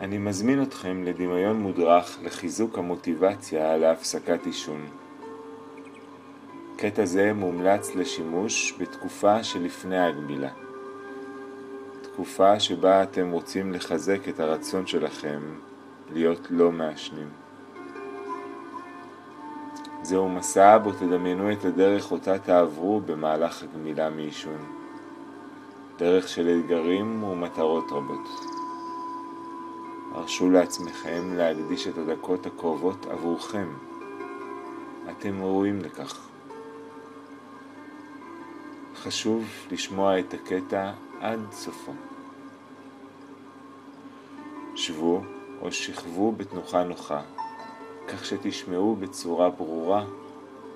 אני מזמין אתכם לדמיון מודרך לחיזוק המוטיבציה להפסקת עישון. קטע זה מומלץ לשימוש בתקופה שלפני הגמילה. תקופה שבה אתם רוצים לחזק את הרצון שלכם להיות לא מעשנים. זהו מסע בו תדמיינו את הדרך אותה תעברו במהלך הגמילה מעישון. דרך של אתגרים ומטרות רבות. הרשו לעצמכם להקדיש את הדקות הקרובות עבורכם. אתם ראויים לכך. חשוב לשמוע את הקטע עד סופו. שבו או שכבו בתנוחה נוחה, כך שתשמעו בצורה ברורה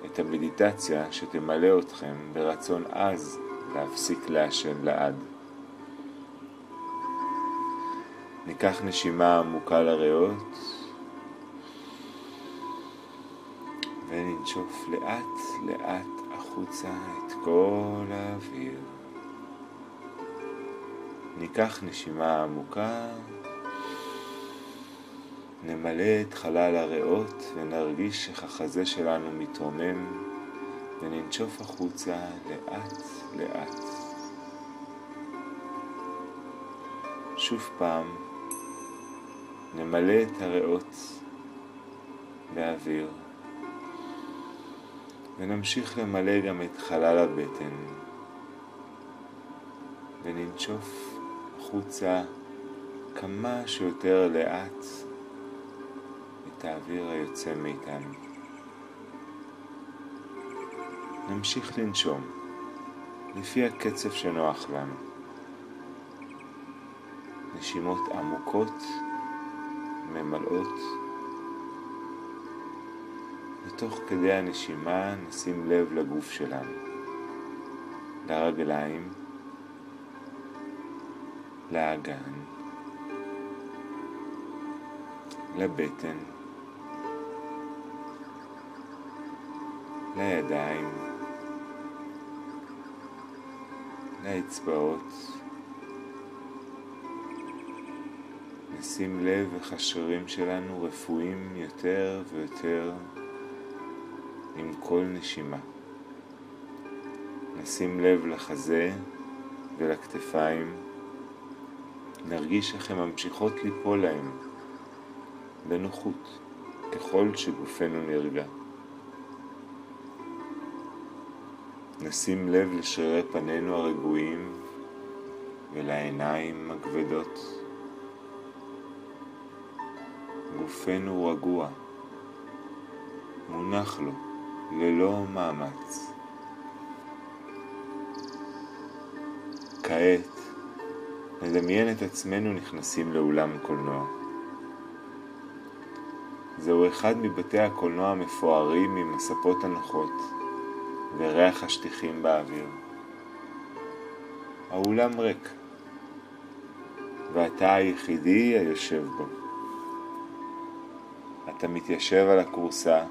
את המדיטציה שתמלא אתכם ברצון עז להפסיק לעשן לעד. ניקח נשימה עמוקה לריאות וננשוף לאט לאט החוצה את כל האוויר. ניקח נשימה עמוקה, נמלא את חלל הריאות ונרגיש איך החזה שלנו מתרומם וננשוף החוצה לאט לאט. שוב פעם נמלא את הריאות באוויר ונמשיך למלא גם את חלל הבטן וננשוף החוצה כמה שיותר לאט את האוויר היוצא מאיתנו. נמשיך לנשום לפי הקצב שנוח לנו. נשימות עמוקות, ממלאות, ותוך כדי הנשימה נשים לב לגוף שלנו, לרגליים, לאגן, לבטן, לידיים, לאצבעות. נשים לב איך השרירים שלנו רפואיים יותר ויותר עם כל נשימה. נשים לב לחזה ולכתפיים. נרגיש איך הן ממשיכות ליפול להם בנוחות ככל שגופנו נרגע. נשים לב לשרירי פנינו הרגועים ולעיניים הכבדות. גופנו רגוע, מונח לו ללא מאמץ. כעת נדמיין את עצמנו נכנסים לאולם קולנוע. זהו אחד מבתי הקולנוע המפוארים עם הספות הנוחות וריח השטיחים באוויר. האולם ריק, ואתה היחידי היושב בו. אתה מתיישב על הכורסה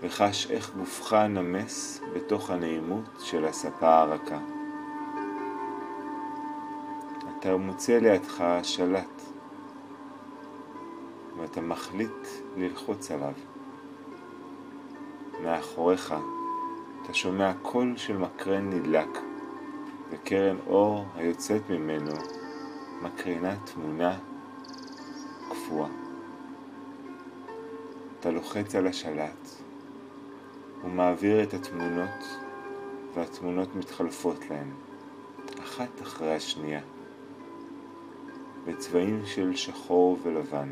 וחש איך גופך נמס בתוך הנעימות של הספה הרכה. אתה מוצא לידך שלט ואתה מחליט ללחוץ עליו. מאחוריך אתה שומע קול של מקרן נדלק וקרן אור היוצאת ממנו מקרינה תמונה קפואה. אתה לוחץ על השלט ומעביר את התמונות והתמונות מתחלפות להן, אחת אחרי השנייה, בצבעים של שחור ולבן.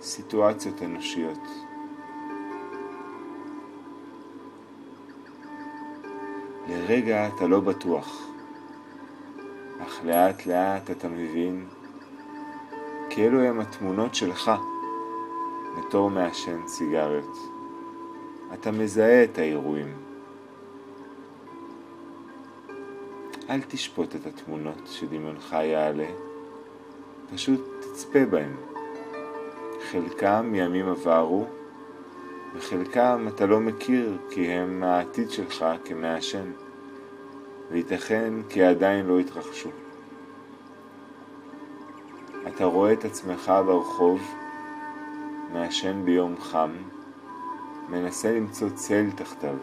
סיטואציות אנושיות. לרגע אתה לא בטוח, אך לאט לאט אתה מבין כי אלו הם התמונות שלך בתור מעשן סיגריות. אתה מזהה את האירועים. אל תשפוט את התמונות שדמיונך יעלה, פשוט תצפה בהן. חלקם מימים עברו, וחלקם אתה לא מכיר כי הם העתיד שלך כמעשן, וייתכן כי עדיין לא התרחשו. אתה רואה את עצמך ברחוב, מעשן ביום חם, מנסה למצוא צל תחתיו.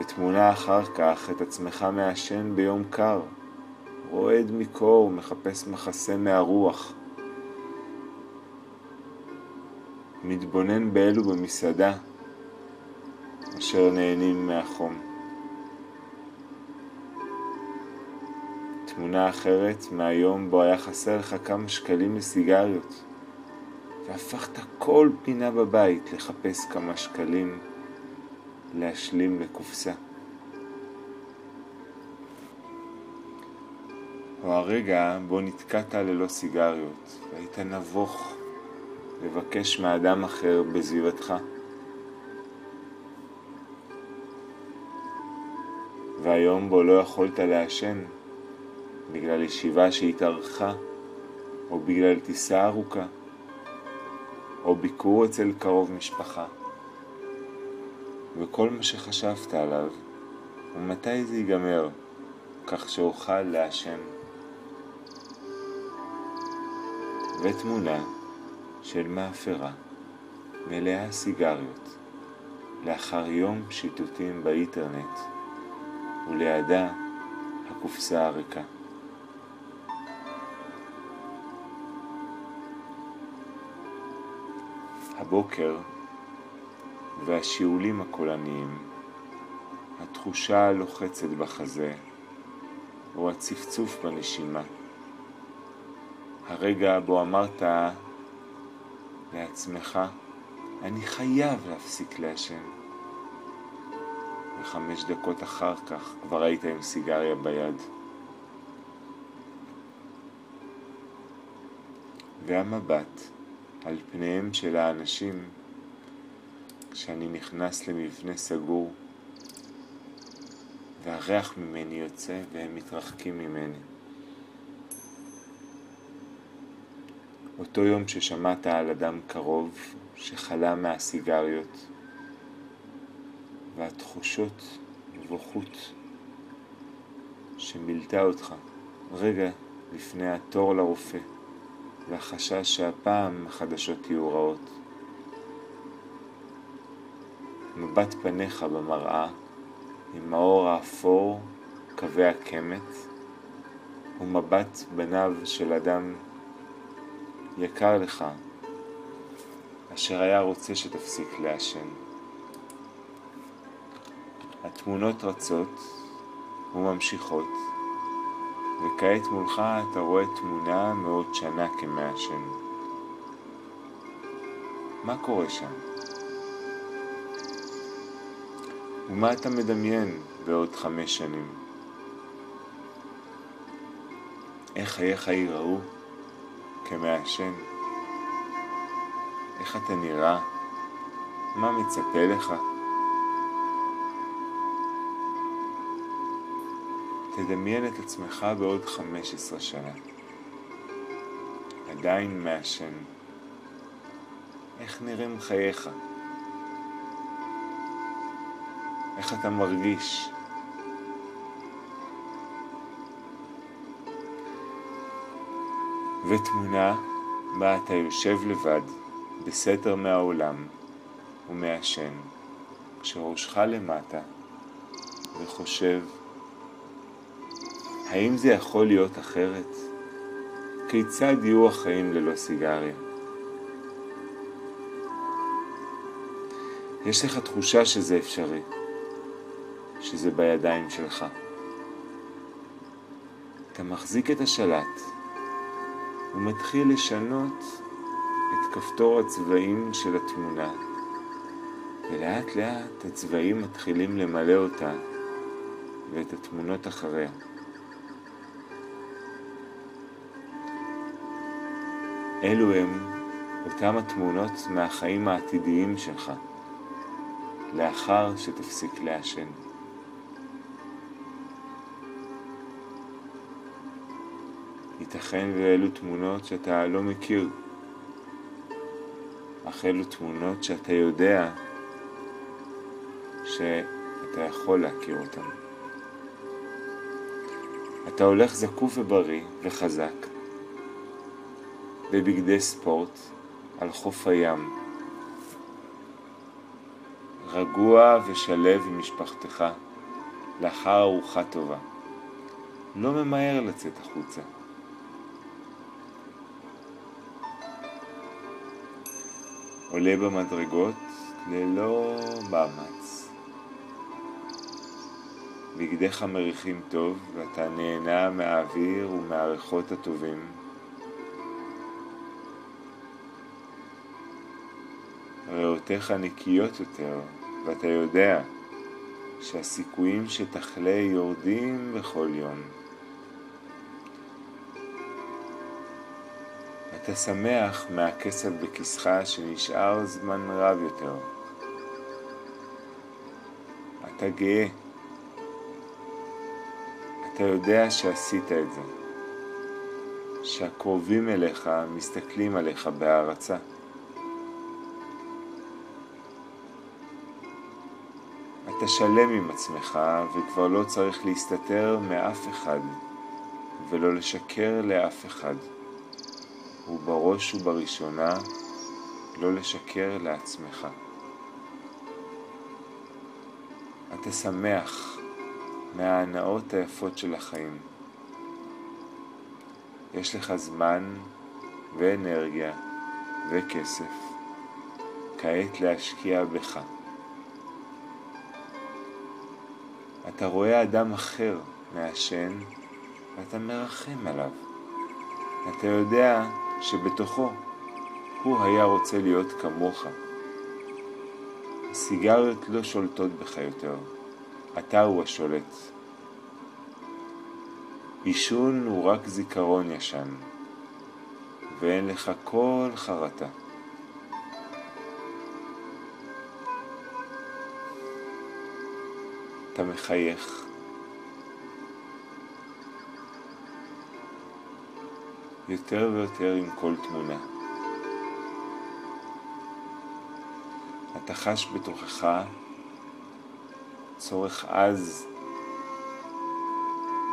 ותמונה אחר כך את עצמך מעשן ביום קר, רועד מקור ומחפש מחסה מהרוח. מתבונן באלו במסעדה אשר נהנים מהחום. תמונה אחרת מהיום בו היה חסר לך כמה שקלים לסיגריות והפכת כל פינה בבית לחפש כמה שקלים להשלים לקופסה. או הרגע בו נתקעת ללא סיגריות והיית נבוך לבקש מאדם אחר בסביבתך. והיום בו לא יכולת לעשן בגלל ישיבה שהתארכה או בגלל טיסה ארוכה או ביקור אצל קרוב משפחה. וכל מה שחשבת עליו הוא מתי זה ייגמר, כך שאוכל לעשן. ותמונה של מאפרה מלאה סיגריות לאחר יום שיטוטים באינטרנט ולידה הקופסה הריקה. הבוקר והשיעולים הקולניים, התחושה הלוחצת בחזה, או הצפצוף בנשימה. הרגע בו אמרת לעצמך, אני חייב להפסיק לעשן. וחמש דקות אחר כך כבר היית עם סיגריה ביד. והמבט על פניהם של האנשים כשאני נכנס למבנה סגור והריח ממני יוצא והם מתרחקים ממני. אותו יום ששמעת על אדם קרוב שחלה מהסיגריות והתחושות נבוכות שמילתה אותך רגע לפני התור לרופא והחשש שהפעם החדשות יהיו רעות. מבט פניך במראה עם האור האפור, קווי הקמת, ומבט בניו של אדם יקר לך, אשר היה רוצה שתפסיק לעשן. התמונות רצות וממשיכות, וכעת מולך אתה רואה תמונה מעוד שנה כמעשן. מה קורה שם? ומה אתה מדמיין בעוד חמש שנים? איך חייך ייראו כמעשן? איך אתה נראה? מה מצפה לך? תדמיין את עצמך בעוד חמש עשרה שנה. עדיין מעשן. איך נראים חייך? איך אתה מרגיש? ותמונה בה אתה יושב לבד בסתר מהעולם ומעשן, כשראשך למטה וחושב, האם זה יכול להיות אחרת? כיצד יהיו החיים ללא סיגריה? יש לך תחושה שזה אפשרי. שזה בידיים שלך. אתה מחזיק את השלט ומתחיל לשנות את כפתור הצבעים של התמונה, ולאט לאט הצבעים מתחילים למלא אותה ואת התמונות אחריה. אלו הם אותם התמונות מהחיים העתידיים שלך, לאחר שתפסיק לעשן. ייתכן ואלו תמונות שאתה לא מכיר, אך אלו תמונות שאתה יודע שאתה יכול להכיר אותן. אתה הולך זקוף ובריא וחזק, בבגדי ספורט, על חוף הים. רגוע ושלב עם משפחתך לאחר ארוחה טובה. לא ממהר לצאת החוצה. עולה במדרגות ללא מאמץ. בגדיך מריחים טוב ואתה נהנה מהאוויר ומהריחות הטובים. ריאותיך נקיות יותר ואתה יודע שהסיכויים שתחלה יורדים בכל יום. אתה שמח מהכסף בכיסך שנשאר זמן רב יותר. אתה גאה. אתה יודע שעשית את זה. שהקרובים אליך מסתכלים עליך בהערצה. אתה שלם עם עצמך וכבר לא צריך להסתתר מאף אחד ולא לשקר לאף אחד. ובראש ובראשונה לא לשקר לעצמך. אתה שמח מההנאות היפות של החיים. יש לך זמן ואנרגיה וכסף כעת להשקיע בך. אתה רואה אדם אחר מעשן ואתה מרחם עליו. אתה יודע שבתוכו הוא היה רוצה להיות כמוך. הסיגריות לא שולטות בך יותר, אתה הוא השולט. עישון הוא רק זיכרון ישן, ואין לך כל חרטה. אתה מחייך. יותר ויותר עם כל תמונה. אתה חש בתוכך צורך עז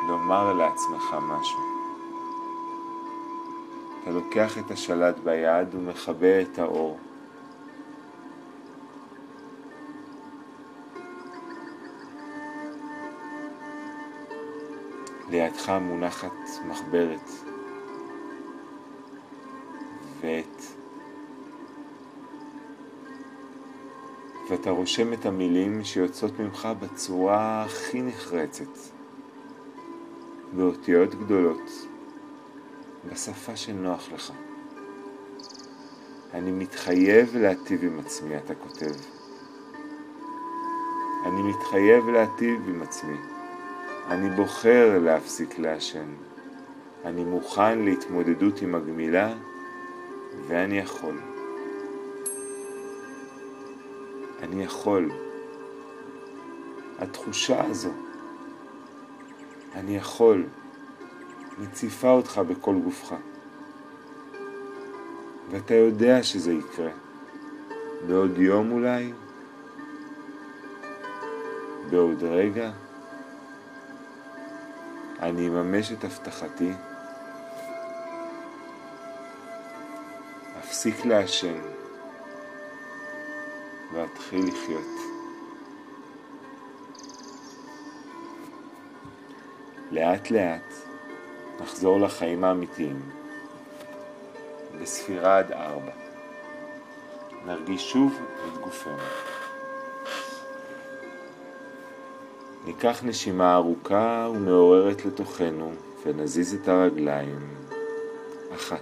לומר לעצמך משהו. אתה לוקח את השלט ביד ומכבה את האור. לידך מונחת מחברת. ואת. ואתה רושם את המילים שיוצאות ממך בצורה הכי נחרצת, באותיות גדולות, בשפה שנוח לך. אני מתחייב להטיב עם עצמי, אתה כותב. אני מתחייב להטיב עם עצמי. אני בוחר להפסיק לעשן. אני מוכן להתמודדות עם הגמילה ואני יכול. אני יכול. התחושה הזו, אני יכול, מציפה אותך בכל גופך. ואתה יודע שזה יקרה. בעוד יום אולי? בעוד רגע? אני אממש את הבטחתי אפסיק לעשן ואתחיל לחיות. לאט לאט נחזור לחיים האמיתיים בספירה עד ארבע. נרגיש שוב את גופנו. ניקח נשימה ארוכה ומעוררת לתוכנו ונזיז את הרגליים. אחת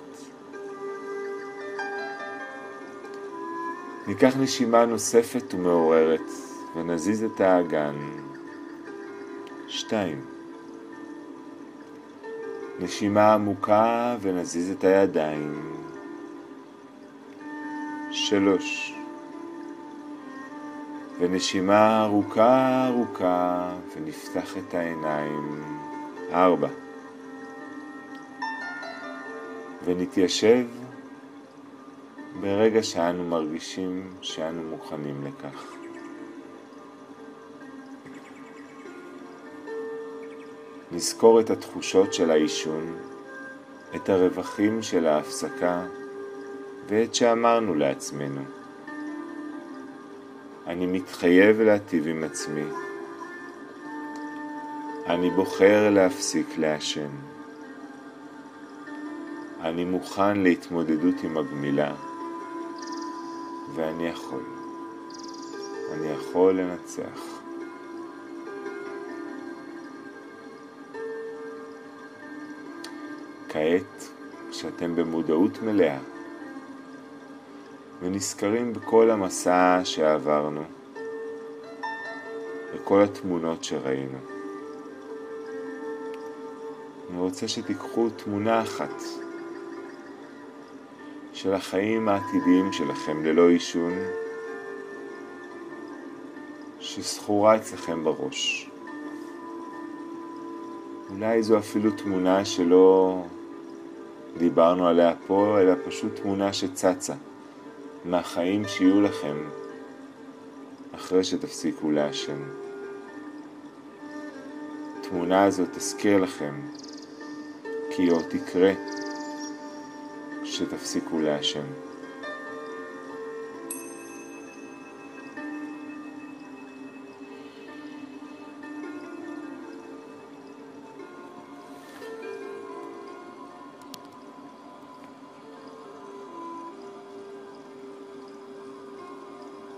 ניקח נשימה נוספת ומעוררת ונזיז את האגן. שתיים. נשימה עמוקה ונזיז את הידיים. שלוש. ונשימה ארוכה ארוכה ונפתח את העיניים. ארבע. ונתיישב ברגע שאנו מרגישים שאנו מוכנים לכך. נזכור את התחושות של העישון, את הרווחים של ההפסקה ואת שאמרנו לעצמנו. אני מתחייב להטיב עם עצמי. אני בוחר להפסיק לעשן. אני מוכן להתמודדות עם הגמילה, ואני יכול. אני יכול לנצח. כעת, כשאתם במודעות מלאה ונזכרים בכל המסע שעברנו, וכל התמונות שראינו, אני רוצה שתיקחו תמונה אחת של החיים העתידיים שלכם ללא עישון, שזכורה אצלכם בראש. אולי זו אפילו תמונה שלא דיברנו עליה פה, אלא פשוט תמונה שצצה מהחיים שיהיו לכם אחרי שתפסיקו לעשן. התמונה הזאת תזכיר לכם כי עוד תקרה שתפסיקו לעשן.